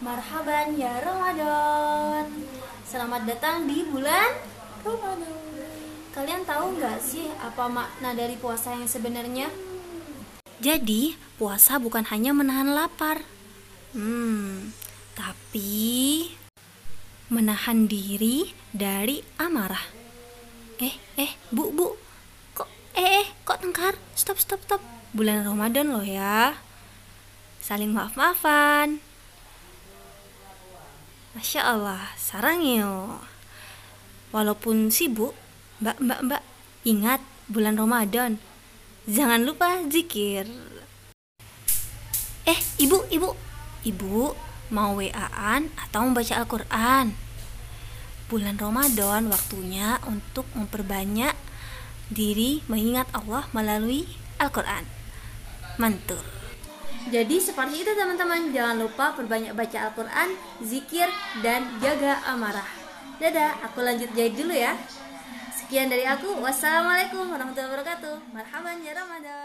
Marhaban ya Ramadan. Selamat datang di bulan Ramadan. Kalian tahu nggak sih apa makna dari puasa yang sebenarnya? Jadi, puasa bukan hanya menahan lapar. Hmm, tapi menahan diri dari amarah. Eh, eh, bu, bu Kok, eh, eh, kok tengkar? Stop, stop, stop. Bulan Ramadan loh ya. Saling maaf-maafan Masya Allah, sarang yo. Walaupun sibuk, mbak mbak mbak, ingat bulan Ramadan. Jangan lupa zikir. Eh, ibu, ibu, ibu mau WA-an atau membaca Al-Quran? Bulan Ramadan waktunya untuk memperbanyak diri mengingat Allah melalui Al-Quran. Mantul. Jadi seperti itu teman-teman, jangan lupa perbanyak baca Al-Quran, zikir, dan jaga amarah. Dadah, aku lanjut jahit dulu ya. Sekian dari aku, wassalamualaikum warahmatullahi wabarakatuh. Marhaban ya Ramadan.